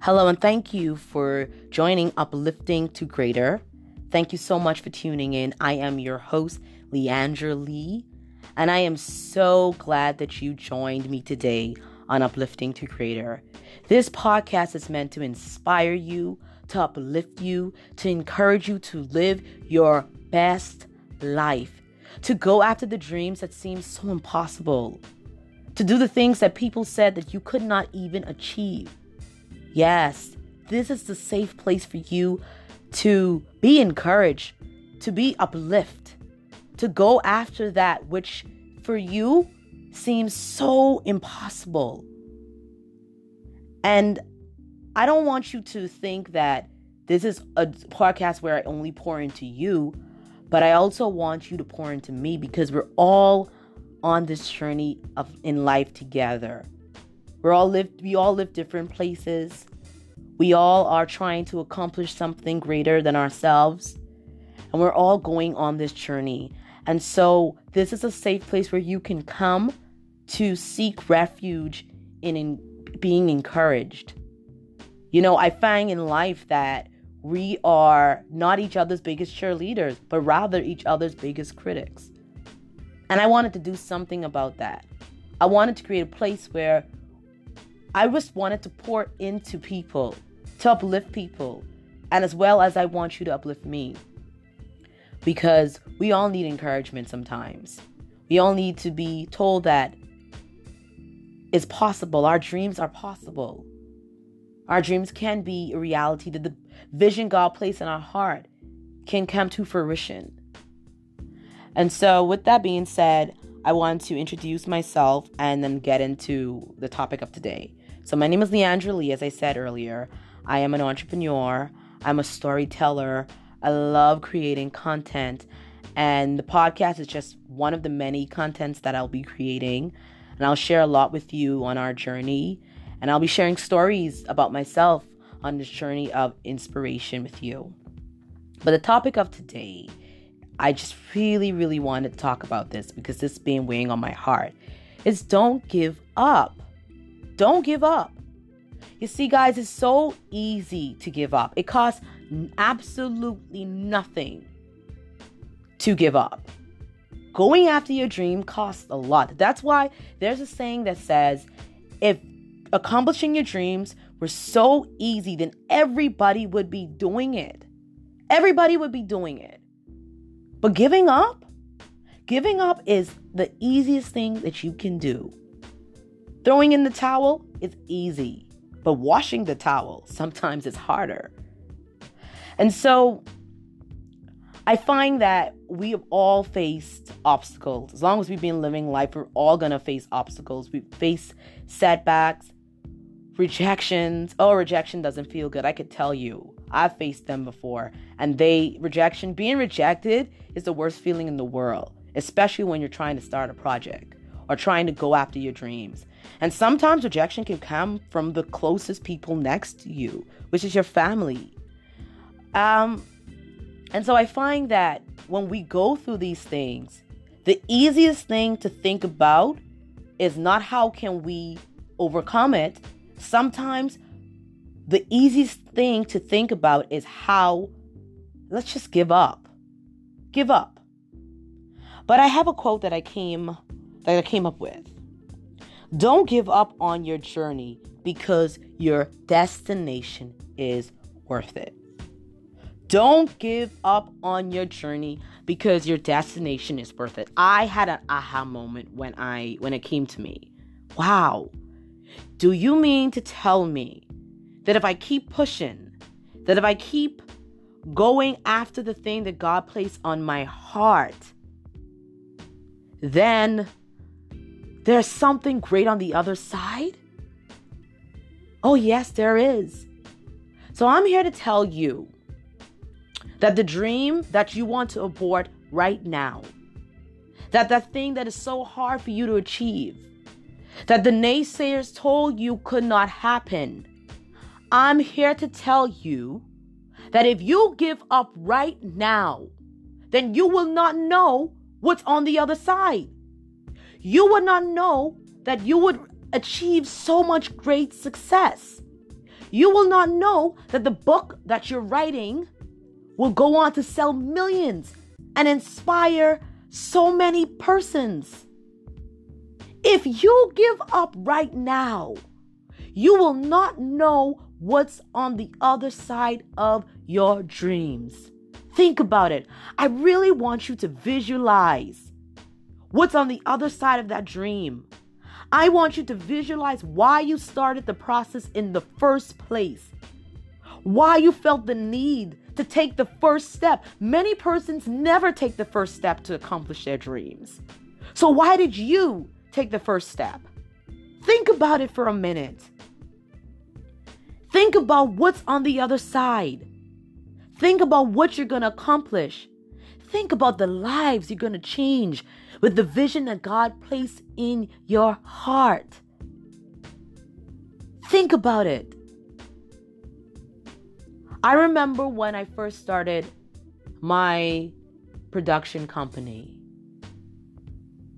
Hello, and thank you for joining Uplifting to Greater. Thank you so much for tuning in. I am your host, Leandra Lee, and I am so glad that you joined me today on Uplifting to Greater. This podcast is meant to inspire you, to uplift you, to encourage you to live your best life, to go after the dreams that seem so impossible, to do the things that people said that you could not even achieve. Yes, this is the safe place for you to be encouraged, to be uplift, to go after that which for you seems so impossible. And I don't want you to think that this is a podcast where I only pour into you, but I also want you to pour into me because we're all on this journey of in life together. We're all live we all live different places. We all are trying to accomplish something greater than ourselves. And we're all going on this journey. And so this is a safe place where you can come to seek refuge in, in being encouraged. You know, I find in life that we are not each other's biggest cheerleaders, but rather each other's biggest critics. And I wanted to do something about that. I wanted to create a place where I just wanted to pour into people, to uplift people, and as well as I want you to uplift me. Because we all need encouragement sometimes. We all need to be told that it's possible. Our dreams are possible. Our dreams can be a reality, that the vision God placed in our heart can come to fruition. And so, with that being said, I want to introduce myself and then get into the topic of today. So, my name is Leandra Lee, as I said earlier. I am an entrepreneur, I'm a storyteller. I love creating content, and the podcast is just one of the many contents that I'll be creating. And I'll share a lot with you on our journey, and I'll be sharing stories about myself on this journey of inspiration with you. But the topic of today, I just really, really wanted to talk about this because this has been weighing on my heart, is don't give up. Don't give up. You see, guys, it's so easy to give up. It costs absolutely nothing to give up. Going after your dream costs a lot. That's why there's a saying that says if accomplishing your dreams were so easy, then everybody would be doing it. Everybody would be doing it. But giving up, giving up is the easiest thing that you can do. Throwing in the towel is easy. But washing the towel sometimes is harder. And so I find that we have all faced obstacles. As long as we've been living life, we're all gonna face obstacles. We face setbacks, rejections. Oh, rejection doesn't feel good. I could tell you. I've faced them before. And they, rejection, being rejected is the worst feeling in the world, especially when you're trying to start a project or trying to go after your dreams. And sometimes rejection can come from the closest people next to you, which is your family. Um, and so I find that when we go through these things, the easiest thing to think about is not how can we overcome it. Sometimes the easiest thing to think about is how let's just give up. Give up. But I have a quote that I came that I came up with. Don't give up on your journey because your destination is worth it. Don't give up on your journey because your destination is worth it. I had an aha moment when I when it came to me. Wow. Do you mean to tell me that if I keep pushing, that if I keep going after the thing that God placed on my heart, then there's something great on the other side? Oh, yes, there is. So I'm here to tell you that the dream that you want to abort right now, that that thing that is so hard for you to achieve, that the naysayers told you could not happen, I'm here to tell you that if you give up right now, then you will not know what's on the other side you would not know that you would achieve so much great success. You will not know that the book that you're writing will go on to sell millions and inspire so many persons. If you give up right now, you will not know what's on the other side of your dreams. Think about it. I really want you to visualize what's on the other side of that dream. I want you to visualize why you started the process in the first place, why you felt the need to take the first step. Many persons never take the first step to accomplish their dreams. So, why did you take the first step? Think about it for a minute. Think about what's on the other side. Think about what you're going to accomplish. Think about the lives you're going to change with the vision that God placed in your heart. Think about it. I remember when I first started my production company.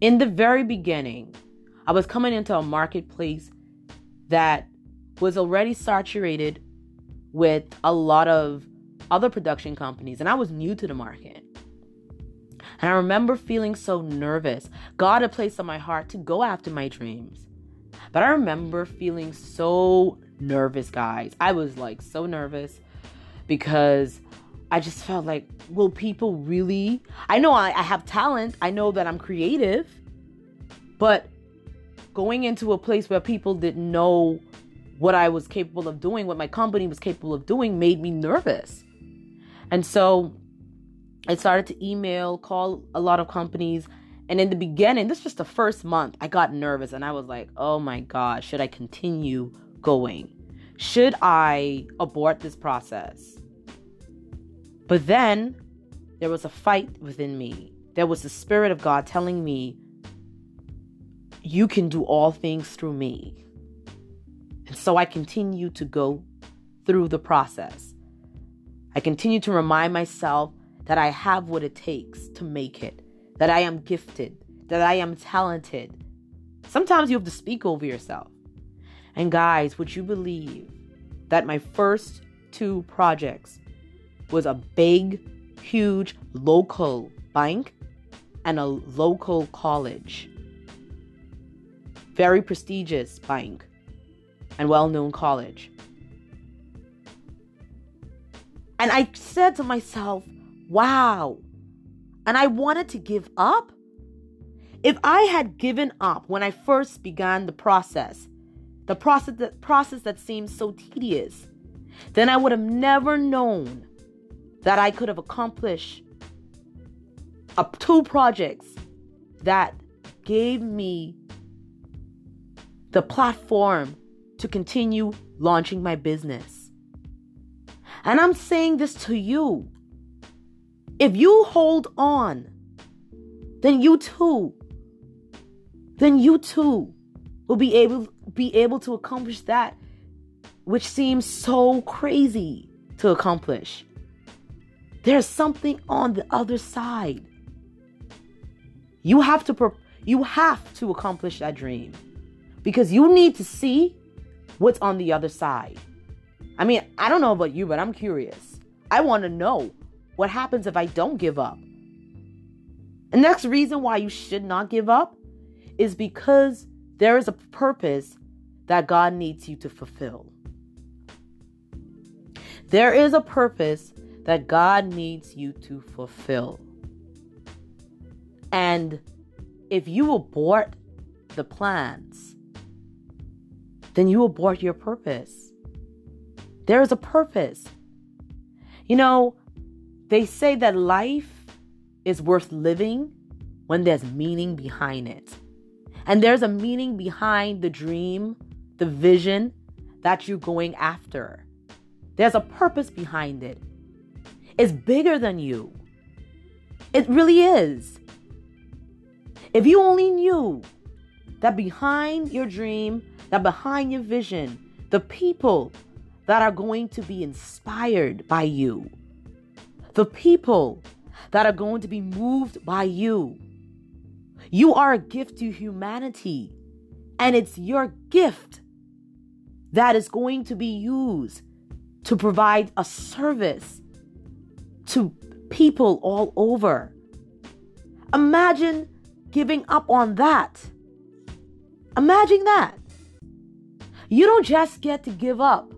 In the very beginning, I was coming into a marketplace that was already saturated with a lot of other production companies, and I was new to the market. And I remember feeling so nervous. God had placed on my heart to go after my dreams. But I remember feeling so nervous, guys. I was like so nervous because I just felt like, will people really? I know I, I have talent, I know that I'm creative, but going into a place where people didn't know what I was capable of doing, what my company was capable of doing, made me nervous. And so I started to email, call a lot of companies. And in the beginning, this was the first month, I got nervous and I was like, oh my God, should I continue going? Should I abort this process? But then there was a fight within me. There was the Spirit of God telling me, you can do all things through me. And so I continue to go through the process. I continue to remind myself that I have what it takes to make it, that I am gifted, that I am talented. Sometimes you have to speak over yourself. And guys, would you believe that my first two projects was a big, huge local bank and a local college? Very prestigious bank and well known college. And I said to myself, Wow. And I wanted to give up. If I had given up when I first began the process, the process that, process that seemed so tedious, then I would have never known that I could have accomplished a, two projects that gave me the platform to continue launching my business. And I'm saying this to you if you hold on, then you too, then you too will be able be able to accomplish that which seems so crazy to accomplish. There's something on the other side. You have to you have to accomplish that dream because you need to see what's on the other side. I mean, I don't know about you, but I'm curious. I want to know what happens if I don't give up? The next reason why you should not give up is because there is a purpose that God needs you to fulfill. There is a purpose that God needs you to fulfill. And if you abort the plans, then you abort your purpose. There is a purpose. You know, they say that life is worth living when there's meaning behind it. And there's a meaning behind the dream, the vision that you're going after. There's a purpose behind it. It's bigger than you. It really is. If you only knew that behind your dream, that behind your vision, the people that are going to be inspired by you, the people that are going to be moved by you. You are a gift to humanity, and it's your gift that is going to be used to provide a service to people all over. Imagine giving up on that. Imagine that. You don't just get to give up.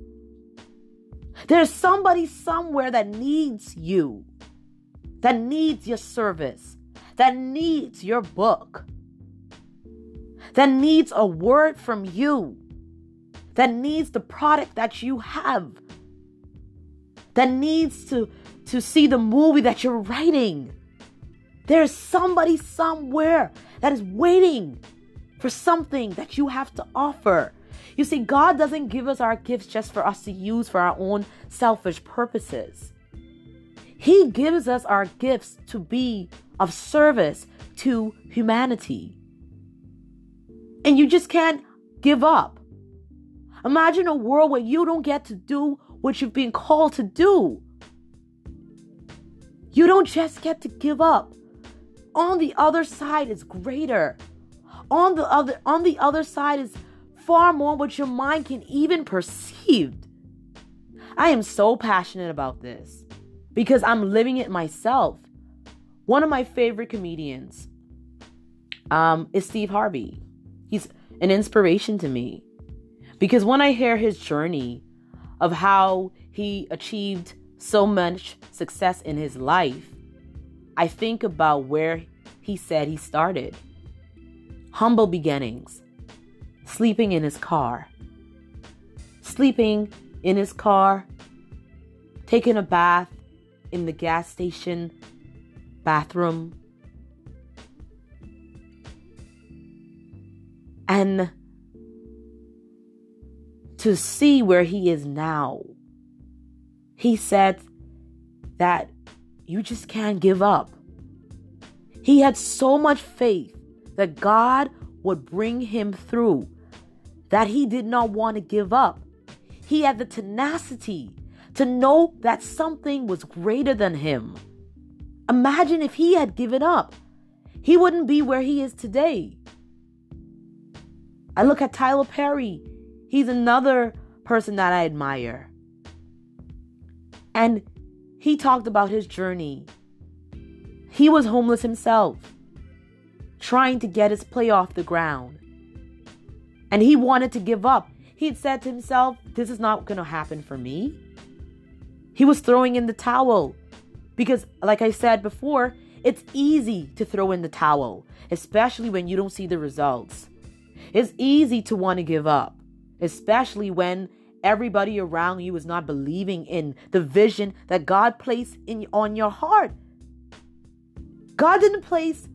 There's somebody somewhere that needs you, that needs your service, that needs your book, that needs a word from you, that needs the product that you have, that needs to, to see the movie that you're writing. There's somebody somewhere that is waiting for something that you have to offer. You see, God doesn't give us our gifts just for us to use for our own selfish purposes. He gives us our gifts to be of service to humanity. And you just can't give up. Imagine a world where you don't get to do what you've been called to do. You don't just get to give up. On the other side is greater. On the other on the other side is far more what your mind can even perceive. I am so passionate about this because I'm living it myself. One of my favorite comedians um, is Steve Harvey. He's an inspiration to me because when I hear his journey of how he achieved so much success in his life, I think about where he said he started. Humble beginnings sleeping in his car. Sleeping in his car, taking a bath in the gas station bathroom. And to see where he is now, he said that you just can't give up. He had so much faith that God would bring him through that he did not want to give up. He had the tenacity to know that something was greater than him. Imagine if he had given up, he wouldn't be where he is today. I look at Tyler Perry, he's another person that I admire. And he talked about his journey. He was homeless himself, trying to get his play off the ground and he wanted to give up. He'd said to himself, This is not going to happen for me. He was throwing in the towel because, like I said before, it's easy to throw in the towel, especially when you don't see the results. It's easy to want to give up, especially when everybody around you is not believing in the vision that God placed in on your heart. God didn't place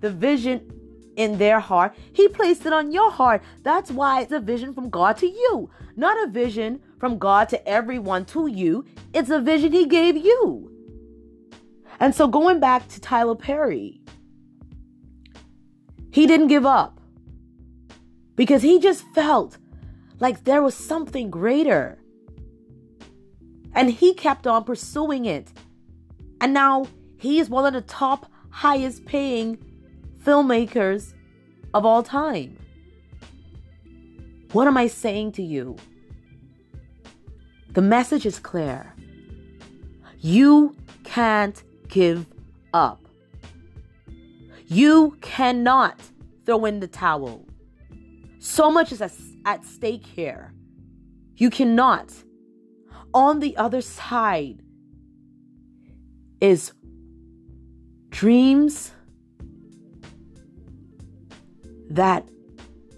the vision in their heart. He placed it on your heart. That's why it's a vision from God to you, not a vision from God to everyone to you. It's a vision He gave you. And so, going back to Tyler Perry, he didn't give up because he just felt like there was something greater. And he kept on pursuing it. And now he is one of the top, highest paying filmmakers of all time. What am I saying to you? The message is clear. You can't give up. You cannot throw in the towel. So much is at stake here. You cannot. On the other side is dreams that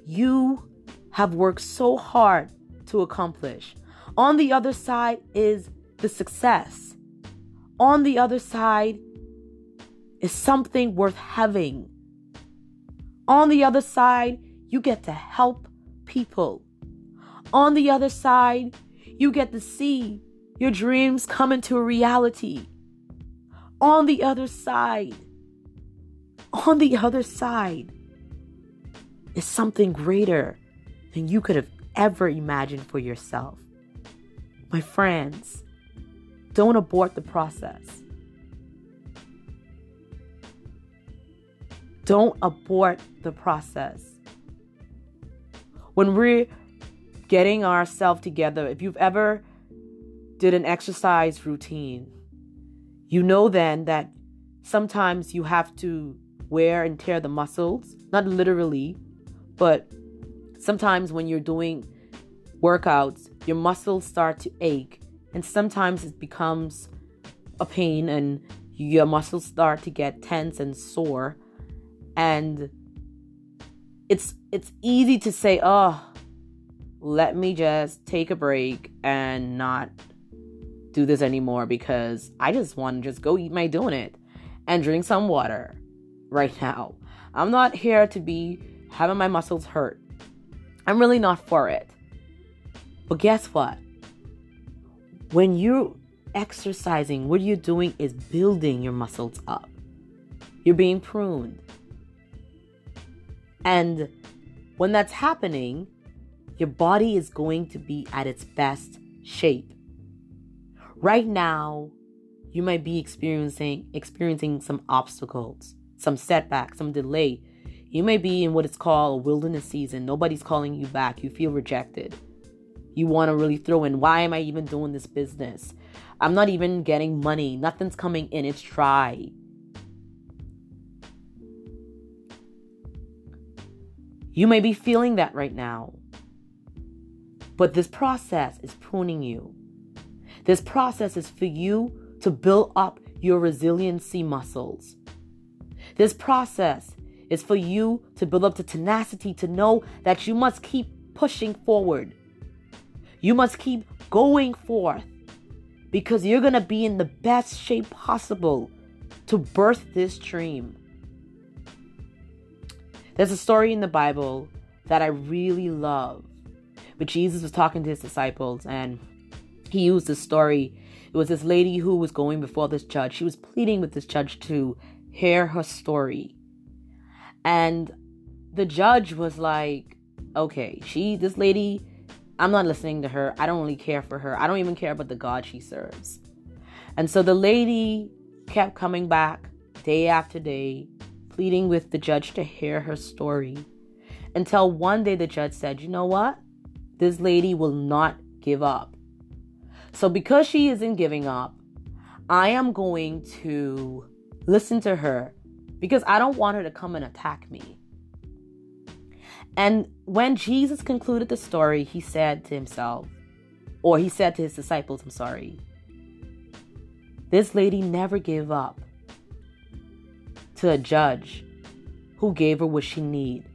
you have worked so hard to accomplish. On the other side is the success. On the other side is something worth having. On the other side, you get to help people. On the other side, you get to see your dreams come into reality. On the other side, on the other side, is something greater than you could have ever imagined for yourself. My friends, don't abort the process. Don't abort the process. When we're getting ourselves together. If you've ever did an exercise routine, you know then that sometimes you have to wear and tear the muscles, not literally, but sometimes when you're doing workouts, your muscles start to ache, and sometimes it becomes a pain, and your muscles start to get tense and sore, and it's it's easy to say, "Oh, let me just take a break and not do this anymore because I just want to just go eat my donut and drink some water right now. I'm not here to be having my muscles hurt. I'm really not for it. But guess what? When you're exercising, what you're doing is building your muscles up. You're being pruned. And when that's happening, your body is going to be at its best shape. Right now, you might be experiencing experiencing some obstacles, some setbacks, some delay. You may be in what is called a wilderness season. Nobody's calling you back. You feel rejected. You want to really throw in, why am I even doing this business? I'm not even getting money. Nothing's coming in. It's dry. You may be feeling that right now. But this process is pruning you. This process is for you to build up your resiliency muscles. This process is for you to build up the tenacity to know that you must keep pushing forward. You must keep going forth because you're going to be in the best shape possible to birth this dream. There's a story in the Bible that I really love. But Jesus was talking to his disciples and he used this story. It was this lady who was going before this judge. She was pleading with this judge to hear her story. And the judge was like, okay, she, this lady, I'm not listening to her. I don't really care for her. I don't even care about the God she serves. And so the lady kept coming back day after day, pleading with the judge to hear her story. Until one day the judge said, You know what? This lady will not give up. So because she isn't giving up, I am going to listen to her because I don't want her to come and attack me. And when Jesus concluded the story, he said to himself, or he said to his disciples, I'm sorry, this lady never gave up to a judge who gave her what she needed.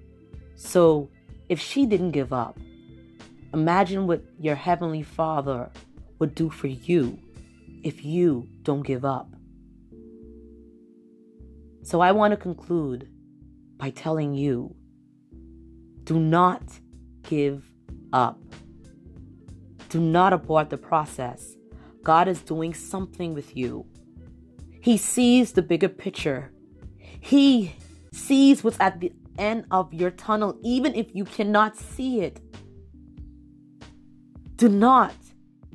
So if she didn't give up, imagine what your heavenly Father would do for you if you don't give up. So I want to conclude by telling you do not give up. Do not abort the process. God is doing something with you. He sees the bigger picture. He sees what's at the end of your tunnel, even if you cannot see it. Do not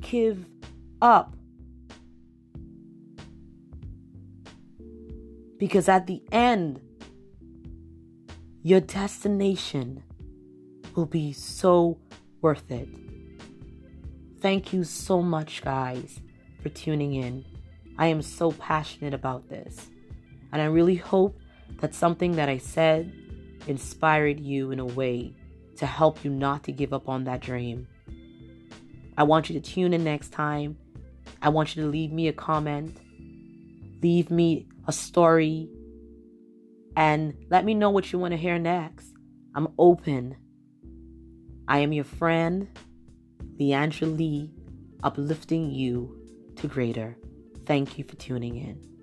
give up. Because at the end, your destination will be so worth it. Thank you so much, guys, for tuning in. I am so passionate about this. And I really hope that something that I said inspired you in a way to help you not to give up on that dream. I want you to tune in next time. I want you to leave me a comment, leave me a story, and let me know what you want to hear next. I'm open. I am your friend, Leandra Lee, uplifting you to greater. Thank you for tuning in.